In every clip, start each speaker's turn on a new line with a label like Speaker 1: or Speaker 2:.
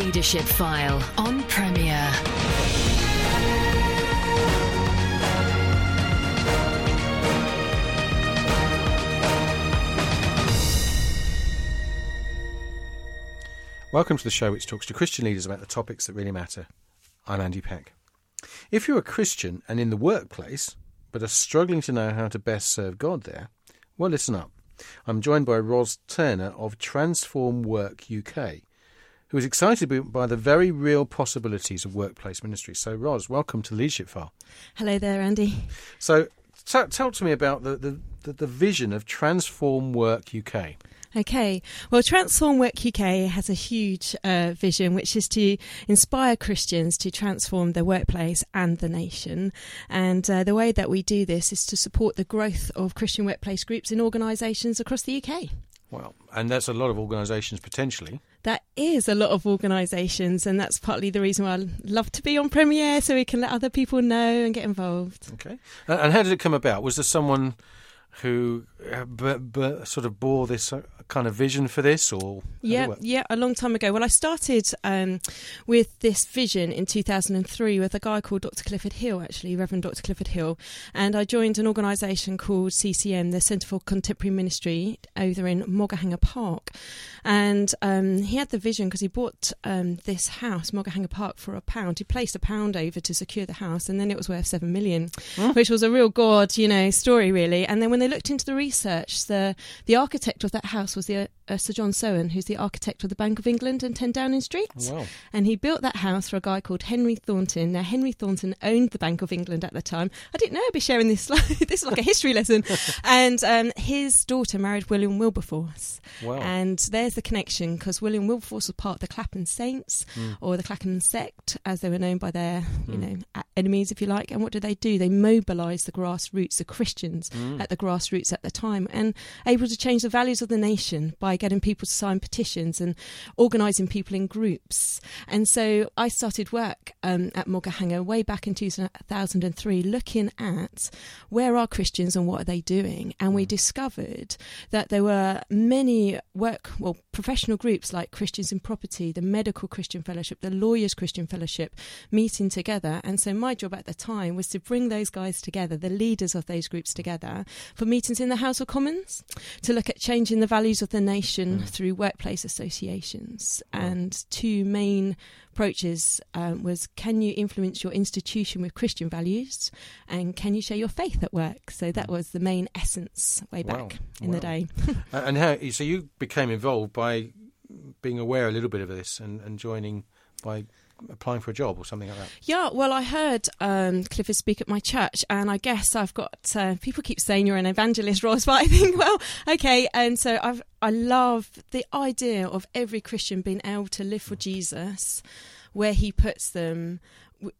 Speaker 1: Leadership File on Premier.
Speaker 2: Welcome to the show which talks to Christian leaders about the topics that really matter. I'm Andy Peck. If you're a Christian and in the workplace, but are struggling to know how to best serve God there, well, listen up. I'm joined by Ros Turner of Transform Work UK, who is excited by the very real possibilities of workplace ministry. So, Ros, welcome to Leadership File.
Speaker 3: Hello there, Andy.
Speaker 2: So, t- tell to me about the, the, the, the vision of Transform Work UK.
Speaker 3: Okay, well, Transform Work UK has a huge uh, vision, which is to inspire Christians to transform their workplace and the nation. And uh, the way that we do this is to support the growth of Christian workplace groups in organisations across the UK.
Speaker 2: Well, and that's a lot of organisations potentially.
Speaker 3: That is a lot of organisations, and that's partly the reason why I love to be on Premier, so we can let other people know and get involved.
Speaker 2: Okay, and how did it come about? Was there someone who uh, b- b- sort of bore this uh, kind of vision for this or
Speaker 3: yeah yeah a long time ago. Well i started um, with this vision in 2003 with a guy called dr clifford hill actually reverend dr clifford hill. And i joined an organisation called ccm the centre for contemporary ministry over in Moggerhanger park. And um, he had the vision because he bought um, this house Moggerhanger park for a pound. He placed a pound over to secure the house and then it was worth seven million huh? which was a real god you know story really. And then when they looked into the research. The the architect of that house was the uh, Sir John Soane, who's the architect of the Bank of England and 10 Downing Street.
Speaker 2: Oh, wow.
Speaker 3: And he built that house for a guy called Henry Thornton. Now, Henry Thornton owned the Bank of England at the time. I didn't know I'd be sharing this. this is like a history lesson. and um, his daughter married William Wilberforce.
Speaker 2: Wow.
Speaker 3: And there's the connection because William Wilberforce was part of the Clapham Saints mm. or the Clapham sect, as they were known by their, you mm. know, enemies, if you like. And what did they do? They mobilised the grassroots, the Christians mm. at the grassroots at the time, and able to change the values of the nation by getting people to sign petitions and organising people in groups. And so I started work um, at Moggerhanger way back in 2003, looking at where are Christians and what are they doing. And we mm. discovered that there were many work, well, professional groups like Christians in Property, the Medical Christian Fellowship, the Lawyers Christian Fellowship meeting together. And so my job at the time was to bring those guys together, the leaders of those groups together, for meetings in the House of Commons to look at changing the values of the nation mm. through workplace associations. And two main approaches um, was can you influence your institution with Christian values and can you share your faith at work? So that mm. was the main essence way back
Speaker 2: wow.
Speaker 3: in
Speaker 2: wow.
Speaker 3: the day.
Speaker 2: and how, so you became involved by being aware a little bit of this and, and joining by applying for a job or something like that?
Speaker 3: Yeah, well, I heard um, Clifford speak at my church, and I guess I've got uh, people keep saying you're an evangelist, Ros, but I think, well, okay, and so I've I love the idea of every Christian being able to live for Jesus where he puts them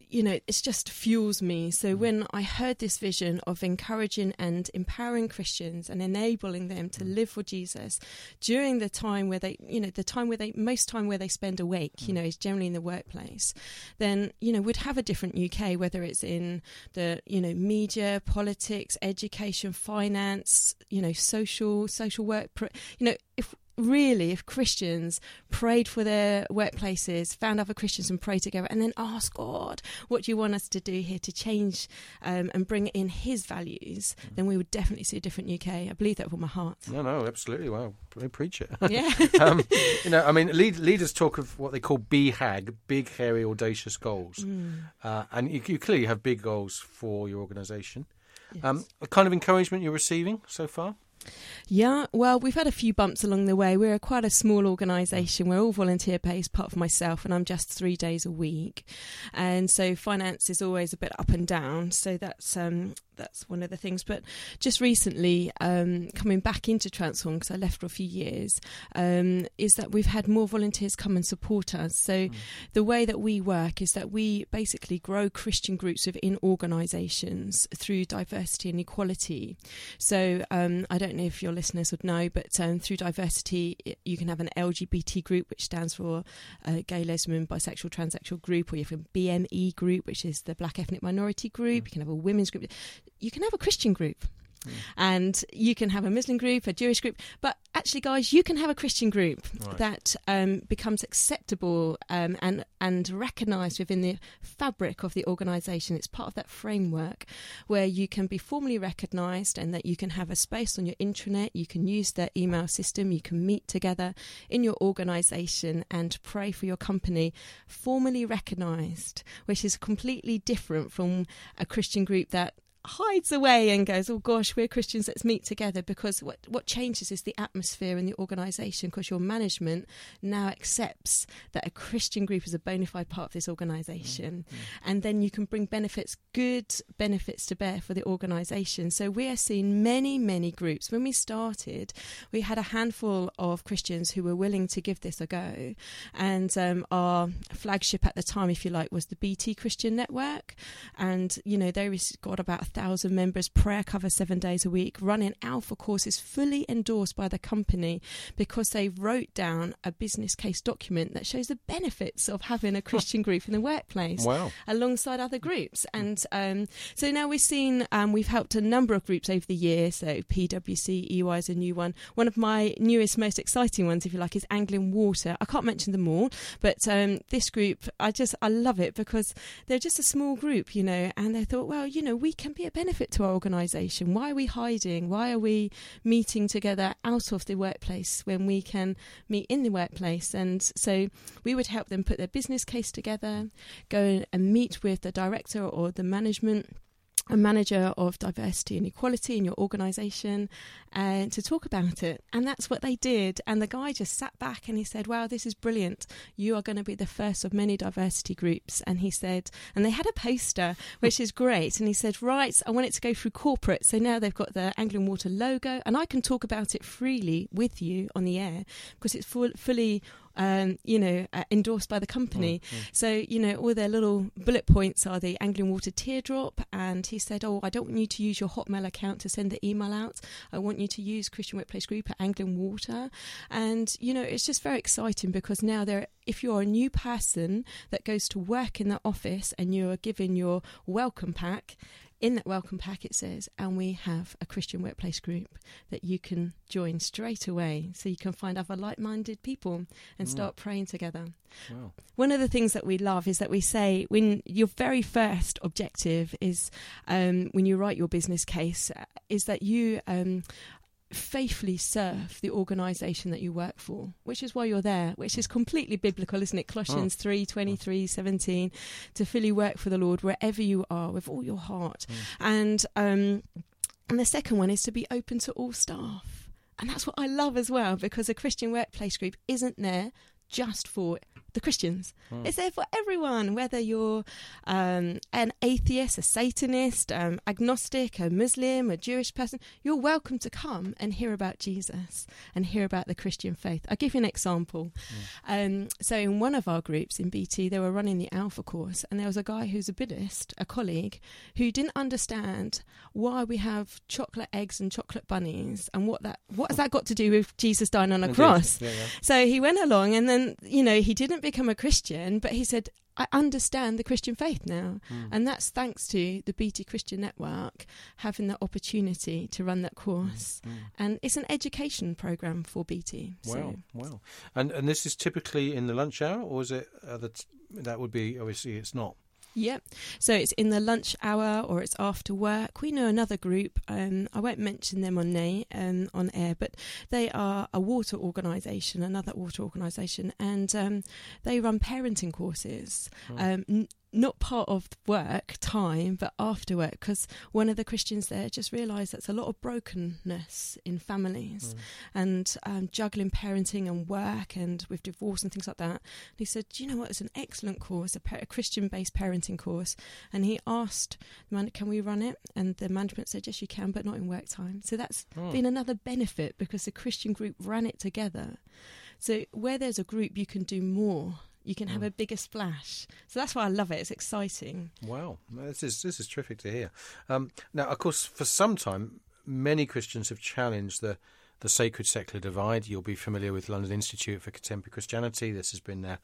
Speaker 3: you know, it just fuels me. So mm. when I heard this vision of encouraging and empowering Christians and enabling them to mm. live for Jesus during the time where they, you know, the time where they, most time where they spend awake, you mm. know, is generally in the workplace, then, you know, we'd have a different UK, whether it's in the, you know, media, politics, education, finance, you know, social, social work, you know, if really, if Christians prayed for their workplaces, found other Christians and prayed together, and then asked God, what do you want us to do here to change um, and bring in His values, mm. then we would definitely see a different UK. I believe that with all my heart.
Speaker 2: No, no, absolutely. Well, preach it.
Speaker 3: Yeah.
Speaker 2: um, you know, I mean, lead, leaders talk of what they call BHAG, big, hairy, audacious goals. Mm. Uh, and you, you, clearly have big goals for your organisation. Yes. Um, kind of encouragement you're receiving so far?
Speaker 3: Yeah, well, we've had a few bumps along the way. We're quite a small organisation. We're all volunteer based, apart from myself, and I'm just three days a week. And so finance is always a bit up and down. So that's um, that's one of the things. But just recently, um, coming back into Transform because I left for a few years, um, is that we've had more volunteers come and support us. So mm. the way that we work is that we basically grow Christian groups within organisations through diversity and equality. So um, I don't know if your listeners would know, but um, through diversity, you can have an LGBT group, which stands for uh, gay, lesbian, bisexual, transsexual group, or you have a BME group, which is the black ethnic minority group. Mm. You can have a women's group. You can have a Christian group. Mm. And you can have a Muslim group, a Jewish group, but actually, guys, you can have a Christian group right. that um, becomes acceptable um, and and recognised within the fabric of the organisation. It's part of that framework where you can be formally recognised and that you can have a space on your intranet. You can use their email system. You can meet together in your organisation and pray for your company, formally recognised, which is completely different from a Christian group that hides away and goes, "Oh gosh, we're Christians. Let's meet together." Because what what changes is the atmosphere in the organisation. Because your management now accepts that a Christian group is a bona fide part of this organisation, mm-hmm. and then you can bring benefits, good benefits to bear for the organisation. So we are seeing many many groups. When we started, we had a handful of Christians who were willing to give this a go, and um, our flagship at the time, if you like, was the BT Christian Network, and you know they got about thousand members, prayer cover seven days a week, running alpha courses fully endorsed by the company because they wrote down a business case document that shows the benefits of having a Christian group in the workplace
Speaker 2: wow.
Speaker 3: alongside other groups. And um, so now we've seen, um, we've helped a number of groups over the year. So PwC, EY is a new one. One of my newest, most exciting ones, if you like, is Anglian Water. I can't mention them all, but um, this group, I just, I love it because they're just a small group, you know, and they thought, well, you know, we can be a benefit to our organisation? Why are we hiding? Why are we meeting together out of the workplace when we can meet in the workplace? And so we would help them put their business case together, go and meet with the director or the management a manager of diversity and equality in your organisation and uh, to talk about it. And that's what they did. And the guy just sat back and he said, Wow, this is brilliant. You are going to be the first of many diversity groups. And he said, and they had a poster, which is great. And he said, Right, I want it to go through corporate. So now they've got the Anglian Water logo, and I can talk about it freely with you on the air because it's full, fully um, you know, uh, endorsed by the company. Mm, mm. So, you know, all their little bullet points are the Anglian Water teardrop. And he said, Oh, I don't want you to use your Hotmail account to send the email out. I want you to use Christian Workplace Group at Anglian Water. And, you know, it's just very exciting because now there, if you're a new person that goes to work in the office and you're given your welcome pack, in that welcome pack it says, and we have a Christian workplace group that you can join straight away so you can find other like minded people and mm. start praying together. Wow. One of the things that we love is that we say when your very first objective is um, when you write your business case, uh, is that you um, faithfully serve the organisation that you work for, which is why you're there, which is completely biblical, isn't it? Colossians oh. 3 23, 17, to fully work for the Lord wherever you are with all your heart. Mm. And, um, and the second one is to be open to all staff. And that's what I love as well, because a Christian workplace group isn't there just for the Christians. Hmm. It's there for everyone, whether you're um, an atheist, a Satanist, um, agnostic, a Muslim, a Jewish person. You're welcome to come and hear about Jesus and hear about the Christian faith. I'll give you an example. Hmm. Um, so, in one of our groups in BT, they were running the Alpha course, and there was a guy who's a Buddhist, a colleague, who didn't understand why we have chocolate eggs and chocolate bunnies and what that what has that got to do with Jesus dying on a Indeed. cross. Yeah, yeah. So he went along, and then you know he didn't didn't become a Christian, but he said, I understand the Christian faith now. Mm. And that's thanks to the BT Christian Network having the opportunity to run that course. Mm. Mm. And it's an education program for BT.
Speaker 2: Wow, so. wow. And and this is typically in the lunch hour, or is it uh, that that would be obviously it's not?
Speaker 3: Yep. So it's in the lunch hour or it's after work. We know another group. Um, I won't mention them on nay, um, on air, but they are a water organisation, another water organisation, and um, they run parenting courses. Oh. Um, not part of work time, but after work, because one of the Christians there just realised that's a lot of brokenness in families
Speaker 2: Mm.
Speaker 3: and um, juggling parenting and work and with divorce and things like that. And he said, Do you know what? It's an excellent course, a, a Christian based parenting course. And he asked, the man, Can we run it? And the management said, Yes, you can, but not in work time. So that's
Speaker 2: Mm.
Speaker 3: been another benefit because the Christian group ran it together. So where there's a group, you can do more. You can have
Speaker 2: Mm.
Speaker 3: a bigger splash. So that's why I love it. It's exciting.
Speaker 2: Wow, this is this is terrific to hear. Um, now, of course, for some time, many Christians have challenged the the sacred secular divide. You'll be familiar with London Institute for Contemporary Christianity. This has been their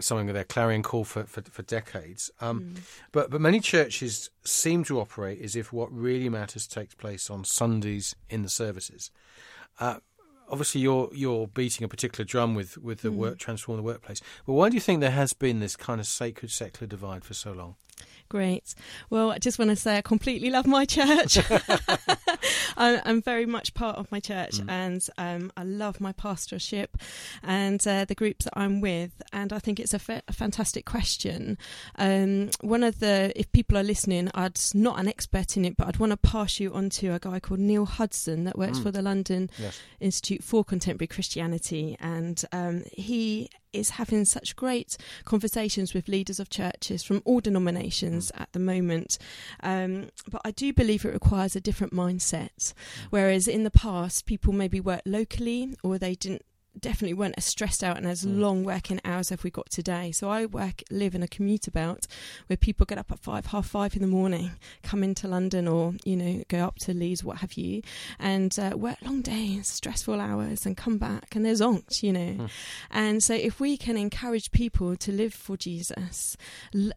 Speaker 2: something of their clarion call for for, for decades. Um, But but many churches seem to operate as if what really matters takes place on Sundays in the services. Uh, obviously, you're you're beating a particular drum with with the hmm. work transform the workplace. But why do you think there has been this kind of sacred secular divide for so long?
Speaker 3: Great. Well, I just want to say I completely love my church. I'm, very much part of my church, and um, I love my pastorship and uh, the groups that I'm with. And I think it's a, fa- a fantastic question. Um, one of the, if people are listening, I'd not an expert in it, but I'd want to pass you on to a guy called Neil Hudson that works
Speaker 2: Mm.
Speaker 3: for the London
Speaker 2: Yes.
Speaker 3: Institute for Contemporary Christianity, and um, he is having such great conversations with leaders of churches from all denominations at the moment. Um, but I do believe it requires a different mindset. Whereas in the past, people maybe worked locally or they didn't. Definitely weren't as stressed out and as
Speaker 2: Mm.
Speaker 3: long working hours as we got today. So I work, live in a commuter belt where people get up at five, half five in the morning, come into London or you know go up to Leeds, what have you, and uh, work long days, stressful hours, and come back and there's zonked, you know.
Speaker 2: Hmm.
Speaker 3: And so if we can encourage people to live for Jesus,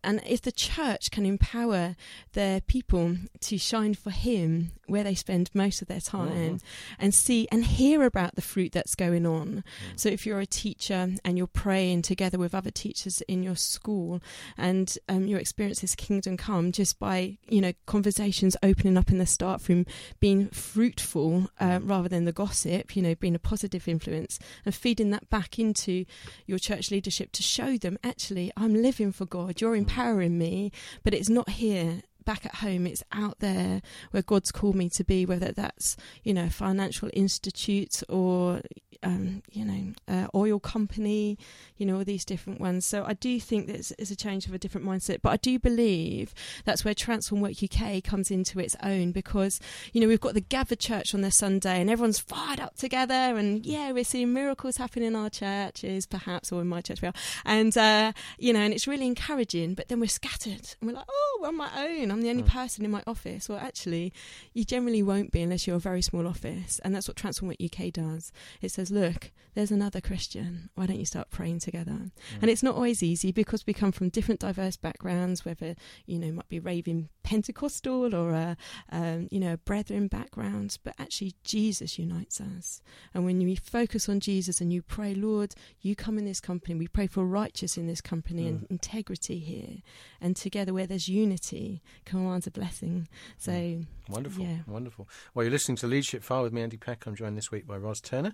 Speaker 3: and if the church can empower their people to shine for Him where they spend most of their time,
Speaker 2: Mhm.
Speaker 3: and see and hear about the fruit that's going on.
Speaker 2: Mm.
Speaker 3: So if you're a teacher and you're praying together with other teachers in your school, and um, you experience this kingdom come just by you know conversations opening up in the start from being fruitful uh, rather than the gossip, you know, being a positive influence, and feeding that back into your church leadership to show them actually I'm living for God, you're empowering me, but it's not here. Back at home, it's out there where God's called me to be, whether that's you know, financial institute or um, you know, uh, oil company, you know, all these different ones. So I do think that it's, a change of a different mindset, but I do believe that's where Transform Work UK comes into its own because, you know, we've got the gathered church on their Sunday and everyone's fired up together and yeah, we're seeing miracles happen in our churches, perhaps, or in my church we are. And, uh, you know, and it's really encouraging, but then we're scattered and we're like, oh, we're on my own. I'm the only mm. person in my office. Well, actually, you generally won't be unless you're a very small office. And that's what Transform UK does. It says, look, there's another Christian. Why don't you start praying together? And mm. it's not always easy because we come from different diverse backgrounds, whether, you know, might be raving Pentecostal or a, um, you know, a brethren background, but actually Jesus unites us. And when we focus on Jesus and you pray, Lord, you come in this company, we pray for righteousness in this company and mm. integrity here. And together where there's unity, commands a blessing. So,
Speaker 2: Wonderful,
Speaker 3: Yeah.
Speaker 2: wonderful. Well, you're listening to Leadership File with me, Andy Peck. I'm joined this week by Ros Turner.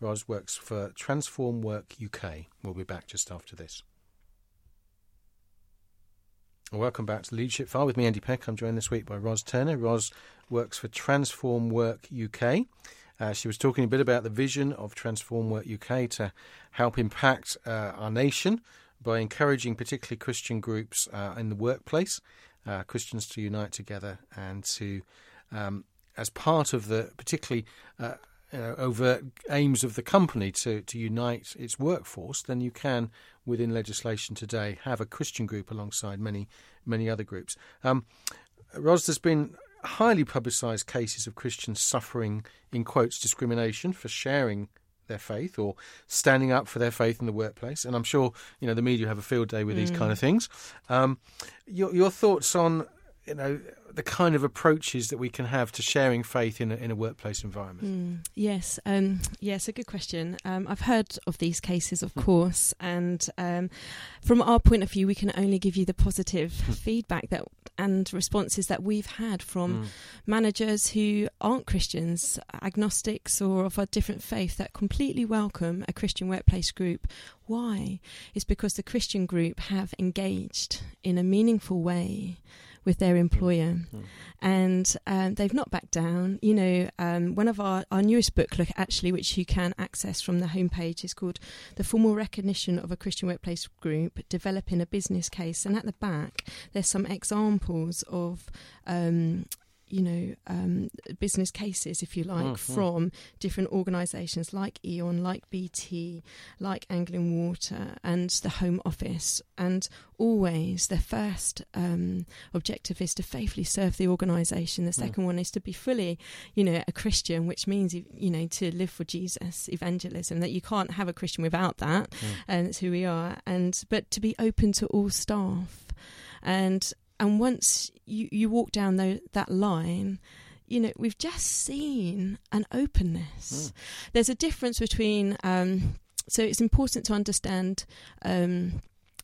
Speaker 2: Ros works for Transform Work UK. We'll be back just after this. Welcome back to Leadership File with me, Andy Peck. I'm joined this week by Ros Turner. Ros works for Transform Work UK. Uh, she was talking a bit about the vision of Transform Work UK to help impact uh, our nation by encouraging particularly Christian groups uh, in the workplace, uh, Christians to unite together and to, um, as part of the particularly uh, you know, overt aims of the company to, to unite its workforce, then you can, within legislation today, have a Christian group alongside many many other groups. Um, Ros, there's been highly publicised cases of Christians suffering, in quotes, discrimination for sharing their faith or standing up for their faith in the workplace. And I'm sure you know the media have a field day with these kind of things. Um, your, your thoughts on you know, the kind of approaches that we can have to sharing faith in a, in a workplace environment?
Speaker 3: Mm, yes, um, yes, a good question. Um, I've heard of these cases, of
Speaker 2: Hmm.
Speaker 3: course, and um, from our point of view, we can only give you the positive
Speaker 2: Hmm.
Speaker 3: feedback that and responses that we've had from
Speaker 2: Mm.
Speaker 3: managers who aren't Christians, agnostics, or of a different faith that completely welcome a Christian workplace group. Why? It's because the Christian group have engaged in a meaningful way with their employer
Speaker 2: Mm.
Speaker 3: and um, they've not backed down. You know, um, one of our, our newest booklet, actually, which you can access from the homepage, is called The Formal Recognition of a Christian Workplace Group Developing a Business Case. And at the back, there's some examples of. Um, you know, um, business cases, if you like,
Speaker 2: Mm, mm.
Speaker 3: from different organisations like E.ON, like BT, like Anglian Water, and the Home Office. And always their first um, objective is to faithfully serve the organisation. The
Speaker 2: Mm.
Speaker 3: second one is to be fully, you know, a Christian, which means you know to live for Jesus, evangelism. That you can't have a Christian without that,
Speaker 2: Mm.
Speaker 3: and it's who we are. And but to be open to all staff, and and once you you walk down tho- that line. You know, we've just seen an openness. There's a difference between, um, so it's important to understand um,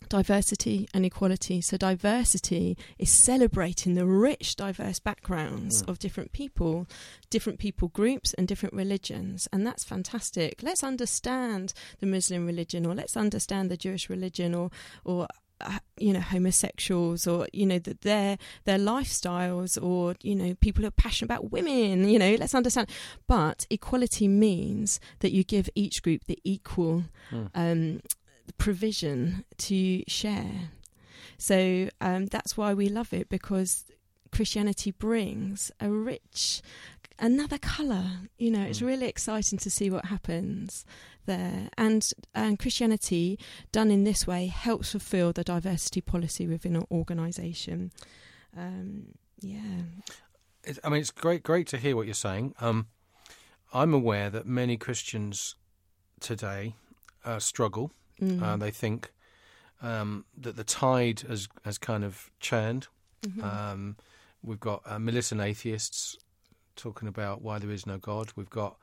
Speaker 3: diversity and equality. So, diversity is celebrating the rich, diverse backgrounds
Speaker 2: Mm.
Speaker 3: of different people, different people groups, and different religions. And that's fantastic. Let's understand the Muslim religion, or let's understand the Jewish religion, or, or you know homosexuals or you know that their their lifestyles or you know people who are passionate about women you know let's understand but equality means that you give each group the equal
Speaker 2: Mm.
Speaker 3: um, provision to share. So um, that's why we love it because Christianity brings a rich, another colour. You know, it's
Speaker 2: Mm.
Speaker 3: really exciting to see what happens there. And, and Christianity, done in this way, helps fulfil the diversity policy within an organisation. Um, yeah.
Speaker 2: It, I mean, it's great, great to hear what you're saying. Um, I'm aware that many Christians today uh, struggle.
Speaker 3: Mm.
Speaker 2: Uh, they think um, that the tide has has kind of churned.
Speaker 3: Mhm.
Speaker 2: Um, we've got uh, militant atheists talking about why there is no God. We've got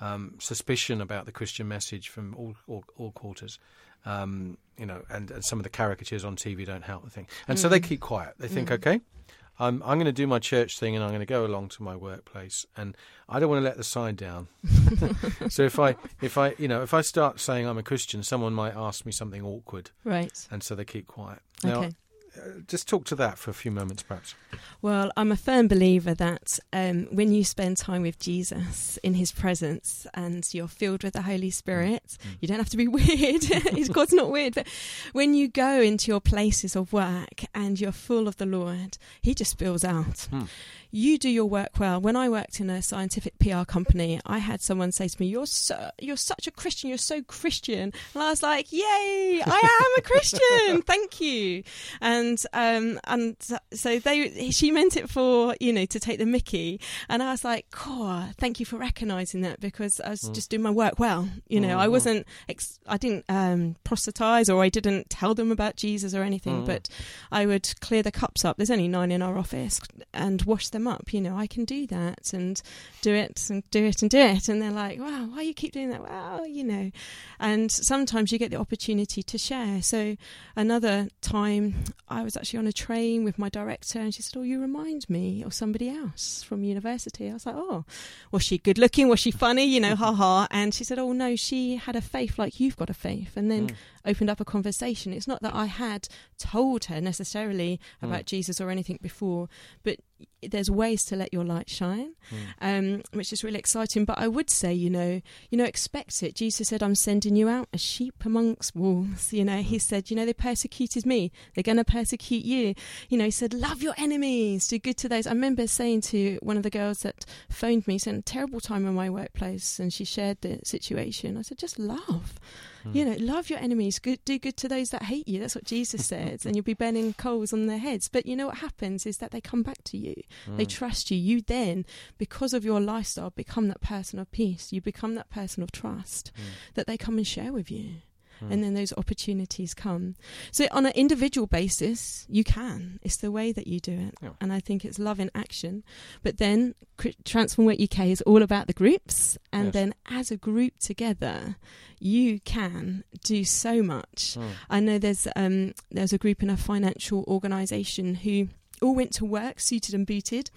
Speaker 2: um, suspicion about the Christian message from all all, all quarters. Um, you know, and, and some of the caricatures on TV don't help the thing. And so they
Speaker 3: Mm.
Speaker 2: keep quiet. They think,
Speaker 3: Mm.
Speaker 2: okay, I'm I'm going to do my church thing, and I'm going to go along to my workplace, and I don't want to let the side down. so if I if I you know if I start saying I'm a Christian, someone might ask me something awkward,
Speaker 3: right.
Speaker 2: and so they keep quiet. Now,
Speaker 3: Okay.
Speaker 2: Uh, just talk to that for a few moments, perhaps.
Speaker 3: Well, I'm a firm believer that um, when you spend time with Jesus in his presence and you're filled with the Holy Spirit,
Speaker 2: Mm.
Speaker 3: you don't have to be weird. God's not weird. But when you go into your places of work and you're full of the Lord, he just spills out.
Speaker 2: Hmm.
Speaker 3: You do your work well. When I worked in a scientific PR company, I had someone say to me, "You're so, you're such a Christian. You're so Christian," and I was like, "Yay! I am a Christian. Thank you." And um and so they she meant it for you know to take the Mickey, and I was like, "Cool, thank you for recognising that because I was
Speaker 2: Mm.
Speaker 3: just doing my work well. You know, I
Speaker 2: Mhm.
Speaker 3: wasn't ex- I didn't um proselytize or I didn't tell them about Jesus or anything,
Speaker 2: Mm.
Speaker 3: but I would clear the cups up. There's only nine in our office, and wash them up. You know, I can do that and do it and do it and do it. And they're like, "Wow, why you keep doing that?" Well, you know. And sometimes you get the opportunity to share. So another time, I was actually on a train with my director, and she said, "Oh, you remind me of somebody else from university." I was like, "Oh, was she good looking? Was she funny? You know, ha ha." And she said, "Oh no, she had a faith like you've got a faith." And then
Speaker 2: Mm.
Speaker 3: Opened up a conversation. It's not that I had told her necessarily
Speaker 2: Mm.
Speaker 3: about Jesus or anything before, but there's ways to let your light shine,
Speaker 2: Mm.
Speaker 3: um, which is really exciting. But I would say, you know, you know, expect it. Jesus said, "I'm sending you out as sheep amongst wolves." You know, he said, you know, they persecuted me, they're going to persecute you. You know, he said, "Love your enemies, do good to those." I remember saying to one of the girls that phoned me, saying, "Terrible time in my workplace," and she shared the situation. I said, "Just love."
Speaker 2: Mm.
Speaker 3: You know, love your enemies. Good, do good to those that hate you. That's what Jesus says, and you'll be burning coals on their heads. But you know what happens is that they come back to you. They
Speaker 2: Mm.
Speaker 3: trust you. You then, because of your lifestyle, become that person of peace. You become that person of trust
Speaker 2: Mm.
Speaker 3: that they come and share with you.
Speaker 2: Hmm.
Speaker 3: and then those opportunities come. So on an individual basis, you can. It's the way that you do it,
Speaker 2: Yeah.
Speaker 3: and I think it's love in action. But then Transform Work UK is all about the groups, and
Speaker 2: Yes.
Speaker 3: then as a group together, you can do so much.
Speaker 2: Hmm.
Speaker 3: I know there's um, there's a group in a financial organisation who all went to work suited and booted.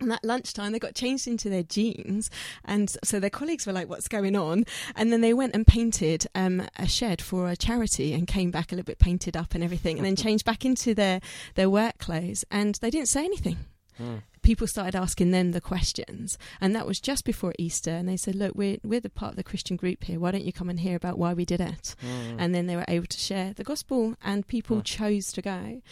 Speaker 3: And at lunchtime, they got changed into their jeans, and so their colleagues were like, "What's going on?" And then they went and painted um, a shed for a charity, and came back a little bit painted up and everything, and then changed back into their their work clothes, and they didn't say anything
Speaker 2: Hmm.
Speaker 3: People started asking them the questions, and that was just before Easter. And they said, "Look, we're we're the part of the Christian group here. Why don't you come and hear about why we did it?"
Speaker 2: Hmm.
Speaker 3: And then they were able to share the gospel, and people
Speaker 2: Huh.
Speaker 3: chose to go.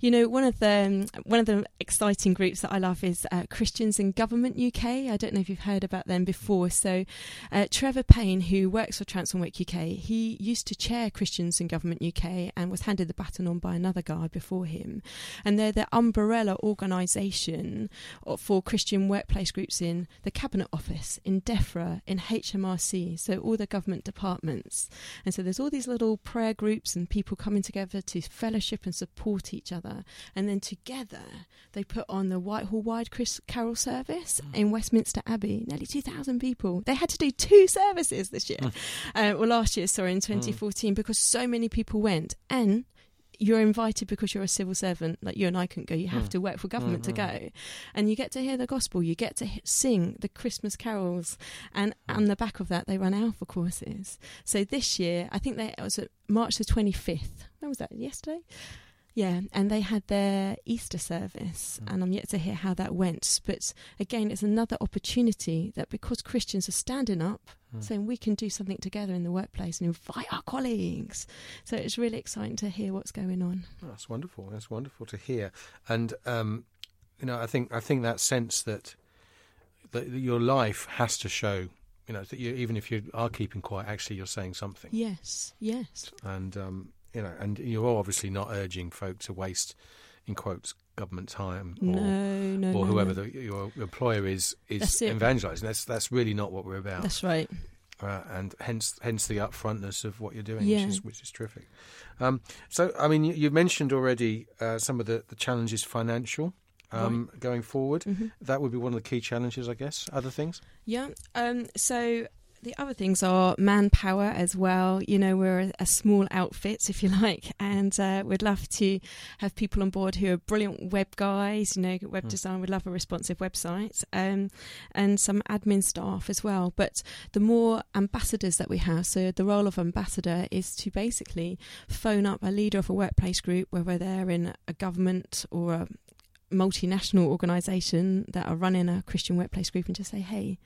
Speaker 3: You know, one of the one of the exciting groups that I love is uh, Christians in Government UK. I don't know if you've heard about them before. So, uh, Trevor Payne, who works for Transform Work UK, he used to chair Christians in Government UK and was handed the baton on by another guy before him. And they're the umbrella organisation Uh, for Christian workplace groups in the Cabinet Office, in DEFRA, in HMRC, so all the government departments. And so there's all these little prayer groups and people coming together to fellowship and support each other. And then together they put on the Whitehall Wide Chris Carol service mm. in Westminster Abbey, nearly 2,000 people. They had to do two services this year, mm. uh, well, last year, sorry, in 2014, because so many people went. And you're invited because you're a civil servant. Like you and I couldn't go. You have
Speaker 2: Mm.
Speaker 3: to work for government to go, and you get to hear the gospel. You get to h- sing the Christmas carols, and on the back of that, they run alpha courses. So this year, I think they it was March the 25th. When was that? Yesterday. Yeah, and they had their Easter service, and I'm yet to hear how that went. But again, it's another opportunity that because Christians are standing up, saying we can do something together in the workplace and invite our colleagues. So it's really exciting to hear what's going on.
Speaker 2: Oh, That's wonderful. That's wonderful to hear. And um, you know, I think I think that sense that that your life has to show. You know, that you, even if you are keeping quiet, actually you're saying something.
Speaker 3: Yes, yes.
Speaker 2: And um, you know, and you're obviously not urging folk to waste, in quotes, government time or
Speaker 3: no, no,
Speaker 2: or
Speaker 3: no,
Speaker 2: whoever the, your employer is is
Speaker 3: That's
Speaker 2: evangelizing. That's that's really not what we're about.
Speaker 3: That's right.
Speaker 2: uh, and hence hence the upfrontness of what you're doing,
Speaker 3: Yeah.
Speaker 2: which is which is terrific. Um, so, I mean, you, you mentioned already uh, some of the, the challenges financial um, going forward.
Speaker 3: Mhm.
Speaker 2: That would be one of the key challenges, I guess. Other things,
Speaker 3: Yeah. Um, so the other things are manpower as well. You know, we're a, a small outfit, if you like, and uh, we'd love to have people on board who are brilliant web guys. You know, web
Speaker 2: Hmm.
Speaker 3: design. We'd love a responsive website, um, and some admin staff as well. But the more ambassadors that we have, so the role of ambassador is to basically phone up a leader of a workplace group, whether they're in a government or a multinational organisation that are running a Christian workplace group and just say, hey,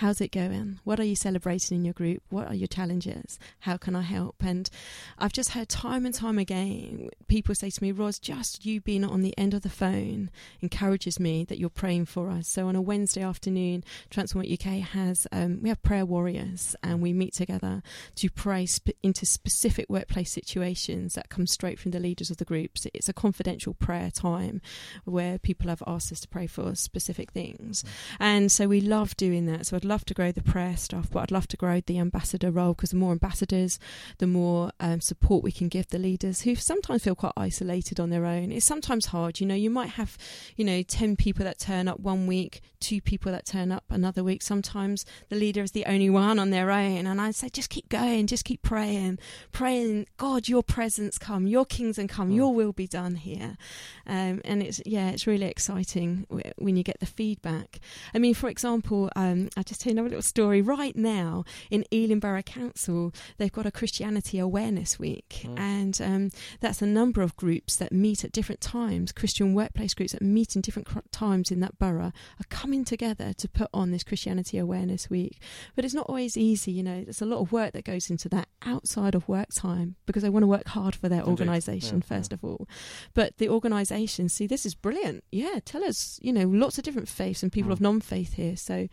Speaker 3: how's it going? What are you celebrating in your group? What are your challenges? How can I help? And I've just heard time and time again people say to me, Ros, just you being on the end of the phone encourages me that you're praying for us. So on a Wednesday afternoon, Transform UK has, um, we have prayer warriors and we meet together to pray sp- into specific workplace situations that come straight from the leaders of the groups. It's a confidential prayer time where people have asked us to pray for specific things. And so we love doing that. So I'd love to grow the prayer stuff, but I'd love to grow the ambassador role because the more ambassadors, the more um, support we can give the leaders who sometimes feel quite isolated on their own. It's sometimes hard. You know, you might have, you know, 10 people that turn up one week, two people that turn up another week. Sometimes the leader is the only one on their own. And I say, just keep going, just keep praying, praying, God, your presence come, your kingdom come, your will be done here. Um, and it's, yeah, it's really exciting when you get the feedback. I mean, for example, um, I'll just tell you another little story. Right now in Ealing Borough Council, they've got a Christianity Awareness Week, and um, that's a number of groups that meet at different times. Christian workplace groups that meet in different cr- times in that borough are coming together to put on this Christianity Awareness Week. But it's not always easy, you know. There's a lot of work that goes into that outside of work time because they want to work hard for their organisation
Speaker 2: Yeah,
Speaker 3: first of all. But the organisation see this is brilliant. Yeah, tell us, you know, lots of different faiths and people
Speaker 2: Mm.
Speaker 3: of non-faith here. So,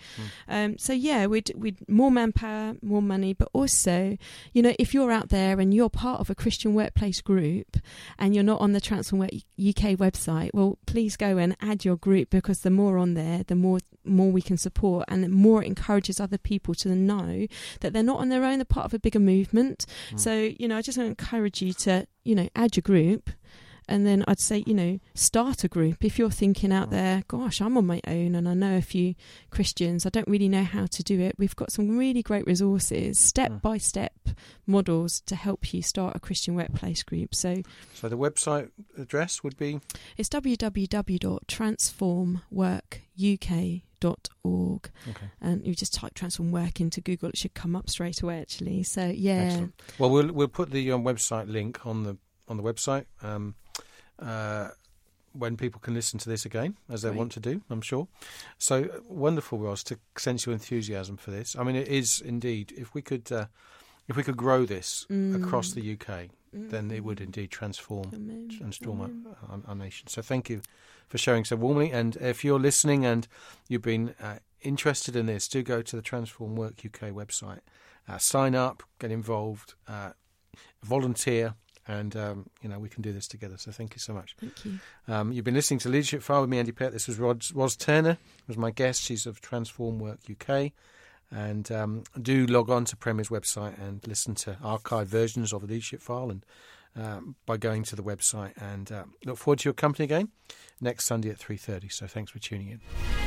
Speaker 3: um, Um, so yeah, we'd we'd more manpower, more money, but also, you know, if you're out there and you're part of a Christian workplace group and you're not on the Transform Work UK website, well, please go and add your group because the more on there, the more more we can support, and the more it encourages other people to know that they're not on their own; they're part of a bigger movement.
Speaker 2: Mm.
Speaker 3: So you know, I just want to encourage you to you know add your group and then I'd say, you know, start a group. If you're thinking out there, gosh, I'm on my own and I know a few Christians, I don't really know how to do it. We've got some really great resources, step by step models to help you start a Christian workplace group. So,
Speaker 2: So the website address would be
Speaker 3: it's www.transformworkuk.org.
Speaker 2: okay.
Speaker 3: And you just type transform work into Google, it should come up straight away, actually. So, yeah.
Speaker 2: Excellent. Well, we'll we'll put the um, website link on the on the website um, uh, when people can listen to this again, as they
Speaker 3: Great.
Speaker 2: want to do. I'm sure. So wonderful, Ros, to sense your enthusiasm for this. I mean, it is indeed. If we could, uh, if we could grow this across the UK, then it would indeed transform
Speaker 3: Amen.
Speaker 2: transform
Speaker 3: Amen.
Speaker 2: our, our, our nation. So thank you for sharing so warmly. And if you're listening and you've been uh, interested in this, do go to the Transform Work UK website, uh, sign up, get involved, uh, volunteer. And um, you know we can do this together. So thank you so much.
Speaker 3: Thank you.
Speaker 2: Um, you've been listening to Leadership File with me, Andy Peck. This was Rod, Ros Turner, was my guest. She's of Transform Work UK. And um, do log on to Premier's website and listen to archived versions of the Leadership File and um, by going to the website. And uh, look forward to your company again next Sunday at 3.30. So thanks for tuning in.